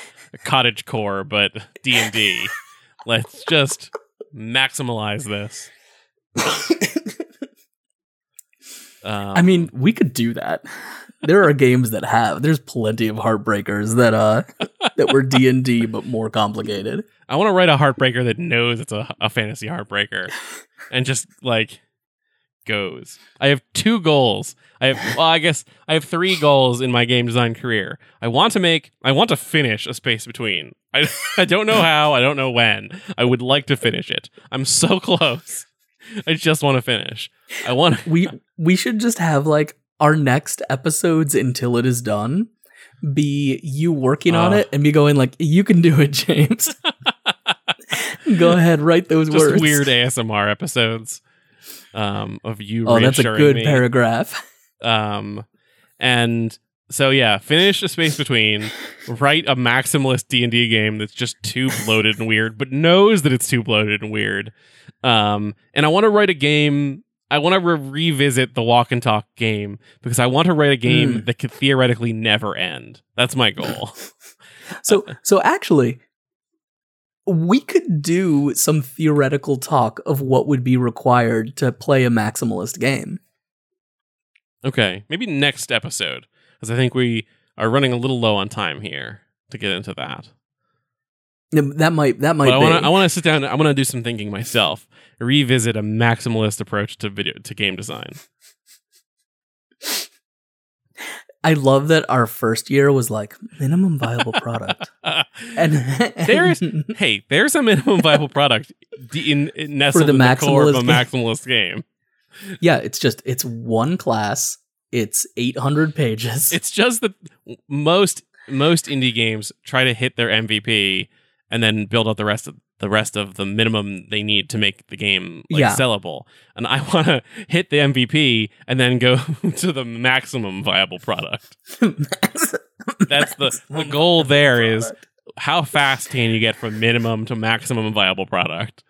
cottage core, but D and D? Let's just maximalize this. Um, I mean, we could do that. There are games that have. There's plenty of heartbreakers that uh that were D and D but more complicated. I want to write a heartbreaker that knows it's a, a fantasy heartbreaker, and just like goes. I have two goals. I have, well, I guess I have three goals in my game design career. I want to make, I want to finish a space between. I, I don't know how, I don't know when. I would like to finish it. I'm so close. I just want to finish. I want. We we should just have like our next episodes until it is done be you working on Uh. it and be going like you can do it, James. Go ahead, write those just words. weird ASMR episodes um, of you. Oh, that's a good me. paragraph. Um, and so yeah, finish a space between. Write a maximalist D and D game that's just too bloated and weird, but knows that it's too bloated and weird. Um, and I want to write a game. I want to re- revisit the walk and talk game because I want to write a game Mm. that could theoretically never end. That's my goal. So so actually we could do some theoretical talk of what would be required to play a maximalist game. okay, maybe next episode because I think we are running a little low on time here to get into that. That might that might But be. I want to sit down. I want to do some thinking myself. Revisit a maximalist approach to video to game design. I love that our first year was like minimum viable product. And, There's- hey, there's a minimum viable product in, in nestled the in the core of a maximalist maximalist game. yeah, it's just it's one class. It's 800 pages. It's just that most most indie games try to hit their MVP and then build up the rest of the rest of the minimum they need to make the game like Yeah. sellable. And I want to hit the MVP and then go to the maximum viable product. That's the the goal. There is how fast can you get from minimum to maximum viable product,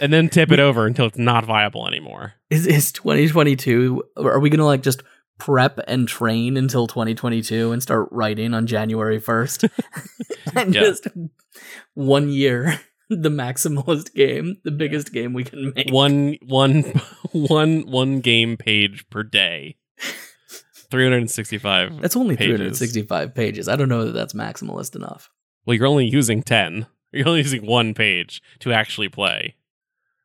and then tip it over until it's not viable anymore. is is 2022 are we going to like just prep and train until 2022 and start writing on January 1st? and Yeah. just one year the maximalist game, the biggest game we can make. One one one one game page per day. 365. That's only pages. 365 pages. I don't know that that's maximalist enough. Well, you're only using 10. You're only using one page to actually play.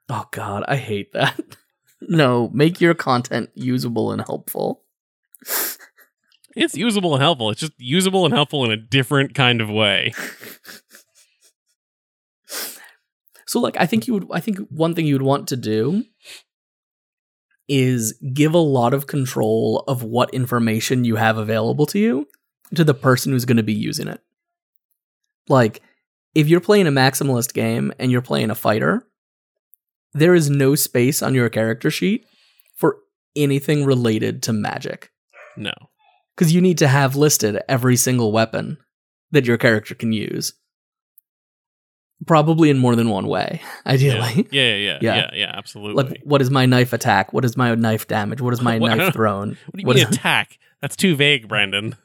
Oh god, I hate that. no, make your content usable and helpful. It's usable and helpful. It's just usable and helpful in a different kind of way. So like I think you would I think one thing you would want to do is give a lot of control of what information you have available to you to the person who's going to be using it. Like if you're playing a maximalist game and you're playing a fighter, there is no space on your character sheet for anything related to magic No. cuz you need to have listed every single weapon that your character can use. Probably in more than one way, ideally. Yeah, yeah, yeah, Yeah. yeah, yeah, absolutely. Like, what is my knife attack? What is my knife damage? What is my What- knife thrown? what do you what mean is- attack? That's too vague, Brandon.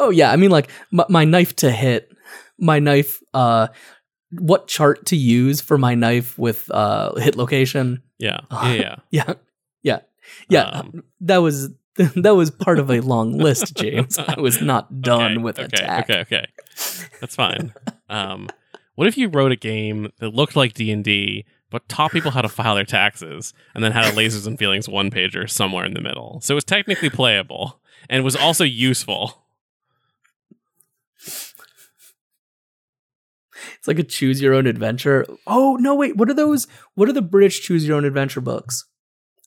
Oh yeah, I mean like my, my knife to hit, my knife. Uh, what chart to use for my knife with uh hit location? Yeah, Uh, yeah, yeah. Yeah, yeah. Um, that was that was part of a long list, James. I was not done okay, with okay, attack. Okay, okay, that's fine. Um, what if you wrote a game that looked like D and D, but taught people how to file their taxes, and then had a lasers and feelings one pager somewhere in the middle, so it was technically playable and was also useful. It's like a choose your own adventure. Oh no, wait. What are those? What are the British choose your own adventure books?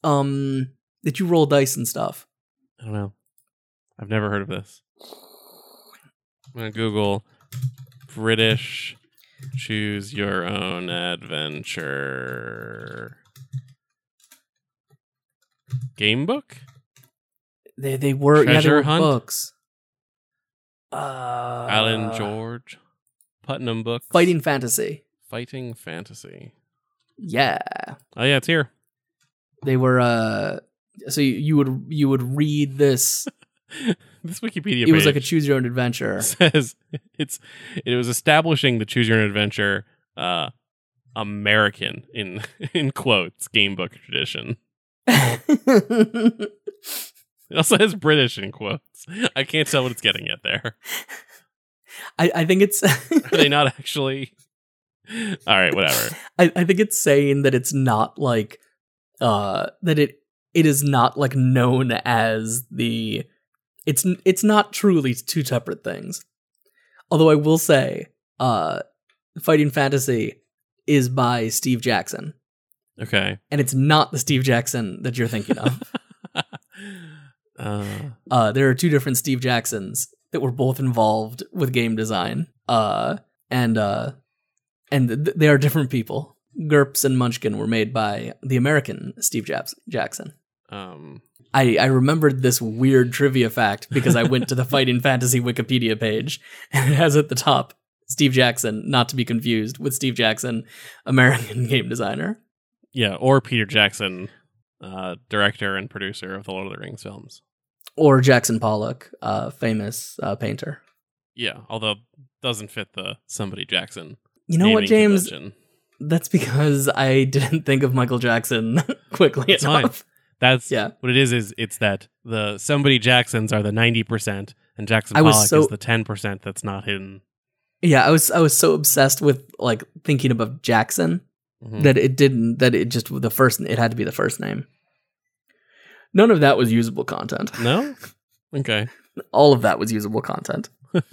Um, that you roll dice and stuff. I don't know. I've never heard of this. I'm gonna Google British Choose your own adventure. Game book? They they were yeah, they Treasure were Hunt? books. Uh, Alan George Putnam books. Fighting Fantasy. Fighting fantasy. Yeah. Oh yeah, it's here. They were uh so you, you would you would read this this Wikipedia it was like a choose your own adventure. says it's it was establishing the choose your own adventure uh American in in quotes game book tradition. It also has British in quotes. I can't tell what it's getting at there. I, I think it's Are they not actually? All right, whatever. I, I think it's saying that it's not like uh that it it is not like known as the it's it's not truly two separate things. Although I will say, uh Fighting Fantasy is by Steve Jackson. Okay. And it's not the Steve Jackson that you're thinking of. uh, uh there are two different Steve Jacksons that were both involved with game design. Uh and uh and th- they are different people. GURPS and Munchkin were made by the American Steve Japs- Jackson. um, I, I remembered this weird trivia fact because I went to the Fighting Fantasy Wikipedia page and it has at the top Steve Jackson, not to be confused with Steve Jackson, American game designer. yeah, or Peter Jackson, uh, director and producer of the Lord of the Rings films. Or Jackson Pollock, uh, famous uh, painter. Yeah, although doesn't fit the somebody Jackson. You know what, James? convention. That's because I didn't think of Michael Jackson quickly It's fine. That's Yeah. what it is. Is it's that the somebody Jacksons are the ninety percent, and Jackson I Pollock so- is the ten percent that's not hidden. Yeah, I was I was so obsessed with like thinking about Jackson Mhm. that it didn't that it just the first it had to be the first name. None of that was usable content. No, okay. All of that was usable content.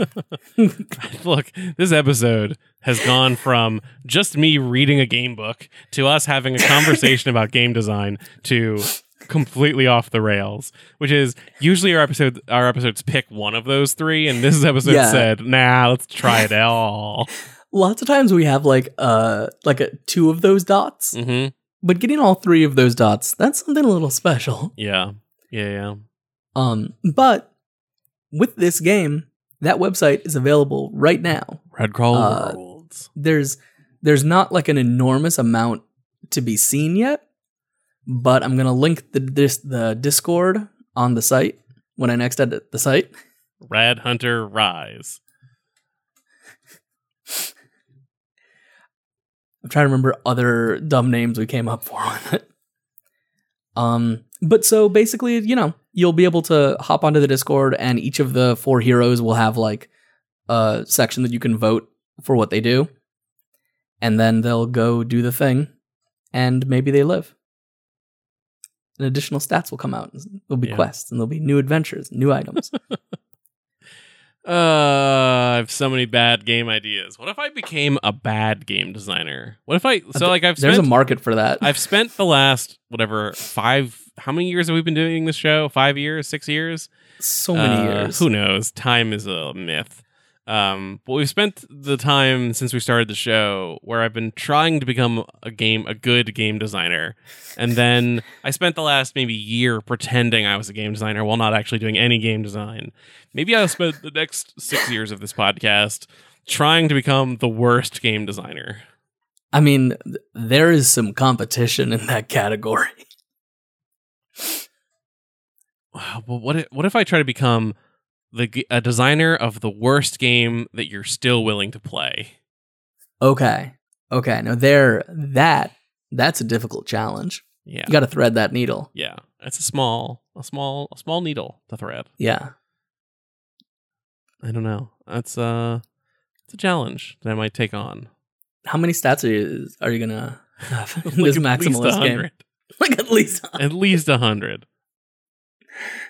Look, this episode has gone from just me reading a game book to us having a conversation about game design to completely off the rails. Which is usually our episode. Our episodes pick one of those three, and this episode Yeah. said, "Nah, let's try it all." Lots of times we have like uh like a, two of those dots, hmm but getting all three of those dots that's something a little special. Yeah, yeah, yeah. Um, but with this game, that website is available right now. Redcrawl Uh, Worlds. there's there's not like an enormous amount to be seen yet, but I'm gonna link the dis- the Discord on the site when I next edit the site. Rad Hunter Rise. I'm trying to remember other dumb names we came up for with it. Um, but so basically, you know, you'll be able to hop onto the Discord, and each of the four heroes will have like a section that you can vote for what they do, and then they'll go do the thing, and maybe they live. And additional stats will come out. There'll be Yeah. quests, and there'll be new adventures, new items. Uh, I have so many bad game ideas. What if I became a bad game designer? What if I so like I've There's a market for that. I've spent the last whatever five how many years have we been doing this show? Five years, six years? so many Uh, years. Who knows? Time is a myth. Um, but we've spent the time since we started the show where I've been trying to become a game, a good game designer, and then I spent the last maybe year pretending I was a game designer while not actually doing any game design. Maybe I'll spend the next six years of this podcast trying to become the worst game designer. I mean, there is some competition in that category. Well, what if, what if I try to become the a designer of the worst game that you're still willing to play? Okay. Okay. Now there that that's a difficult challenge. Yeah. You got to thread that needle. Yeah, it's a small, a small, a small needle to thread. Yeah. I don't know. That's uh, it's a challenge that I might take on. How many stats are you are you gonna have in Like this at least maximalist game? 100. Like at least. 100. At least a hundred.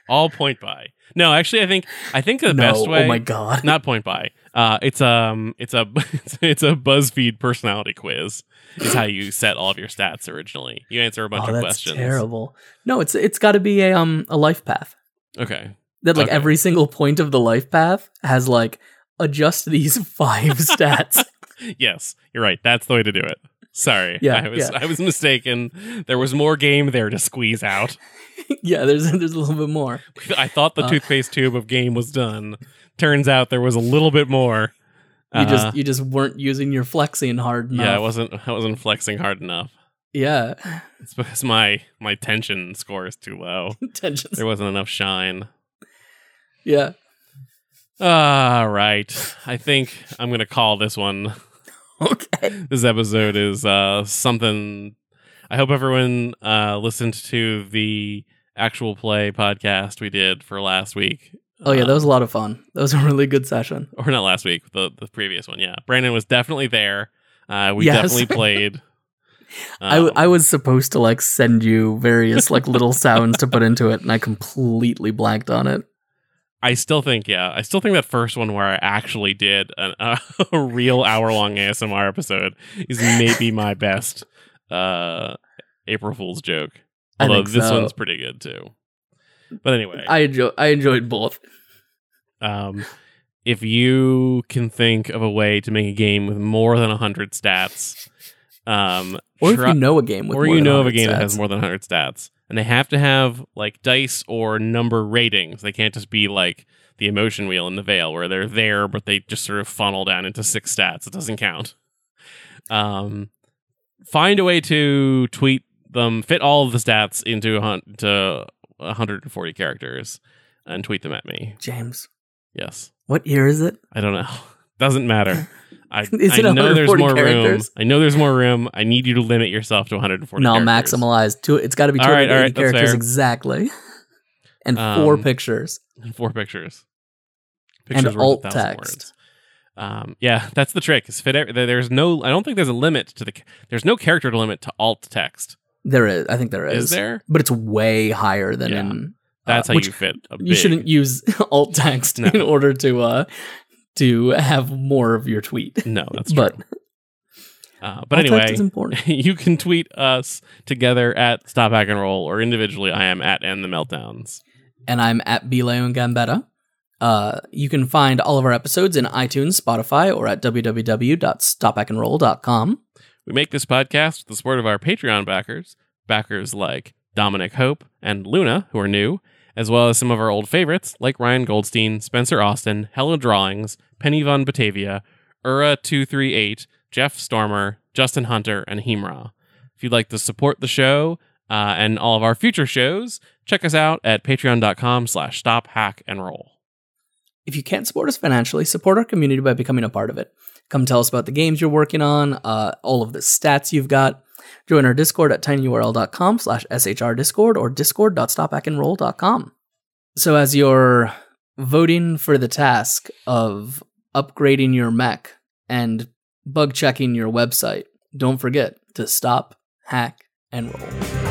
All point buy. No, actually, I think I think the no. best way. Oh my god. Not point buy. Uh, it's um, it's a it's a BuzzFeed personality quiz. Is how you set all of your stats originally. You answer a bunch oh, of that's questions. terrible. No, it's it's got to be a um a life path. Okay. That like Okay. every single point of the life path has like adjust these five stats. yes, you're right. That's the way to do it. Sorry, Yeah, I was yeah. I was mistaken. There was more game there to squeeze out. yeah, there's there's a little bit more. I thought the Uh. toothpaste tube of game was done. Turns out there was a little bit more. You Uh, just you just weren't using your flexing hard enough. yeah, I wasn't I wasn't flexing hard enough. Yeah. It's because my my tension score is too low. tension. There wasn't enough shine. Yeah. All right, I think I'm gonna call this one. Okay. This episode is uh something. I hope everyone uh listened to the actual play podcast we did for last week. Oh yeah, that was a lot of fun. That was a really good session. or not last week, the the previous one. Yeah, Brandon was definitely there. Uh, we Yes. definitely played. I, w- Um, I was supposed to like send you various like little sounds to put into it, and I completely blanked on it. I still think, yeah, I still think that first one where I actually did an, a real hour long ASMR episode is maybe my best uh, April Fool's joke. I Although this so. one's pretty good too. But anyway, I enjoy I enjoyed both. um, if you can think of a way to make a game with more than 100 stats, um, Or if try- you know a game with or you know of a 100 game that has more than 100 stats and they have to have like dice or number ratings. They can't just be like the emotion wheel in the veil where they're there but they just sort of funnel down into six stats. It doesn't count. Um find a way to tweet them fit all of the stats into a hun- to 140 characters and tweet them at me. James, yes. What year is it? i don't know. Doesn't matter I, I know there's 140 more room. I know there's more room. I need you to limit yourself to 140 No, characters. maximalized. Two. It's got to be All 280 right, all right, characters exactly, and four Um, pictures. Four pictures. And worth a alt text. words. Um, yeah, that's the trick. Is fit. There's no. I don't think there's a limit to the. There's no character limit to alt text. There is. I think there is. Is there? But it's way higher than Yeah. in. That's uh, how you fit. A You shouldn't use alt text No. in order to uh to have more of your tweet. No, that's true. but uh, but anyway, you can tweet us together at Stop Hack and Roll, or individually, I am at End the Meltdowns. and I'm at Leon Gambetta. Uh, you can find all of our episodes in iTunes, Spotify, or at www.stophackandroll.com. We make this podcast with the support of our Patreon backers, backers like Dominic Hope and Luna, who are new, as well as some of our old favorites like Ryan Goldstein, Spencer Austin, Hello Drawings, Penny Von Batavia, Ura238, Jeff Stormer, Justin Hunter, and Hemra. If you'd like to support the show uh, and all of our future shows, check us out at patreon.com slash stop hack and roll. If you can't support us financially, support our community by becoming a part of it. Come tell us about the games you're working on, uh, all of the stats you've got. Join our Discord at tinyurl.com slash shrdiscord or discord.stophackandroll.com. So as you're voting for the task of upgrading your mech and bug checking your website, don't forget to stop, hack, and roll.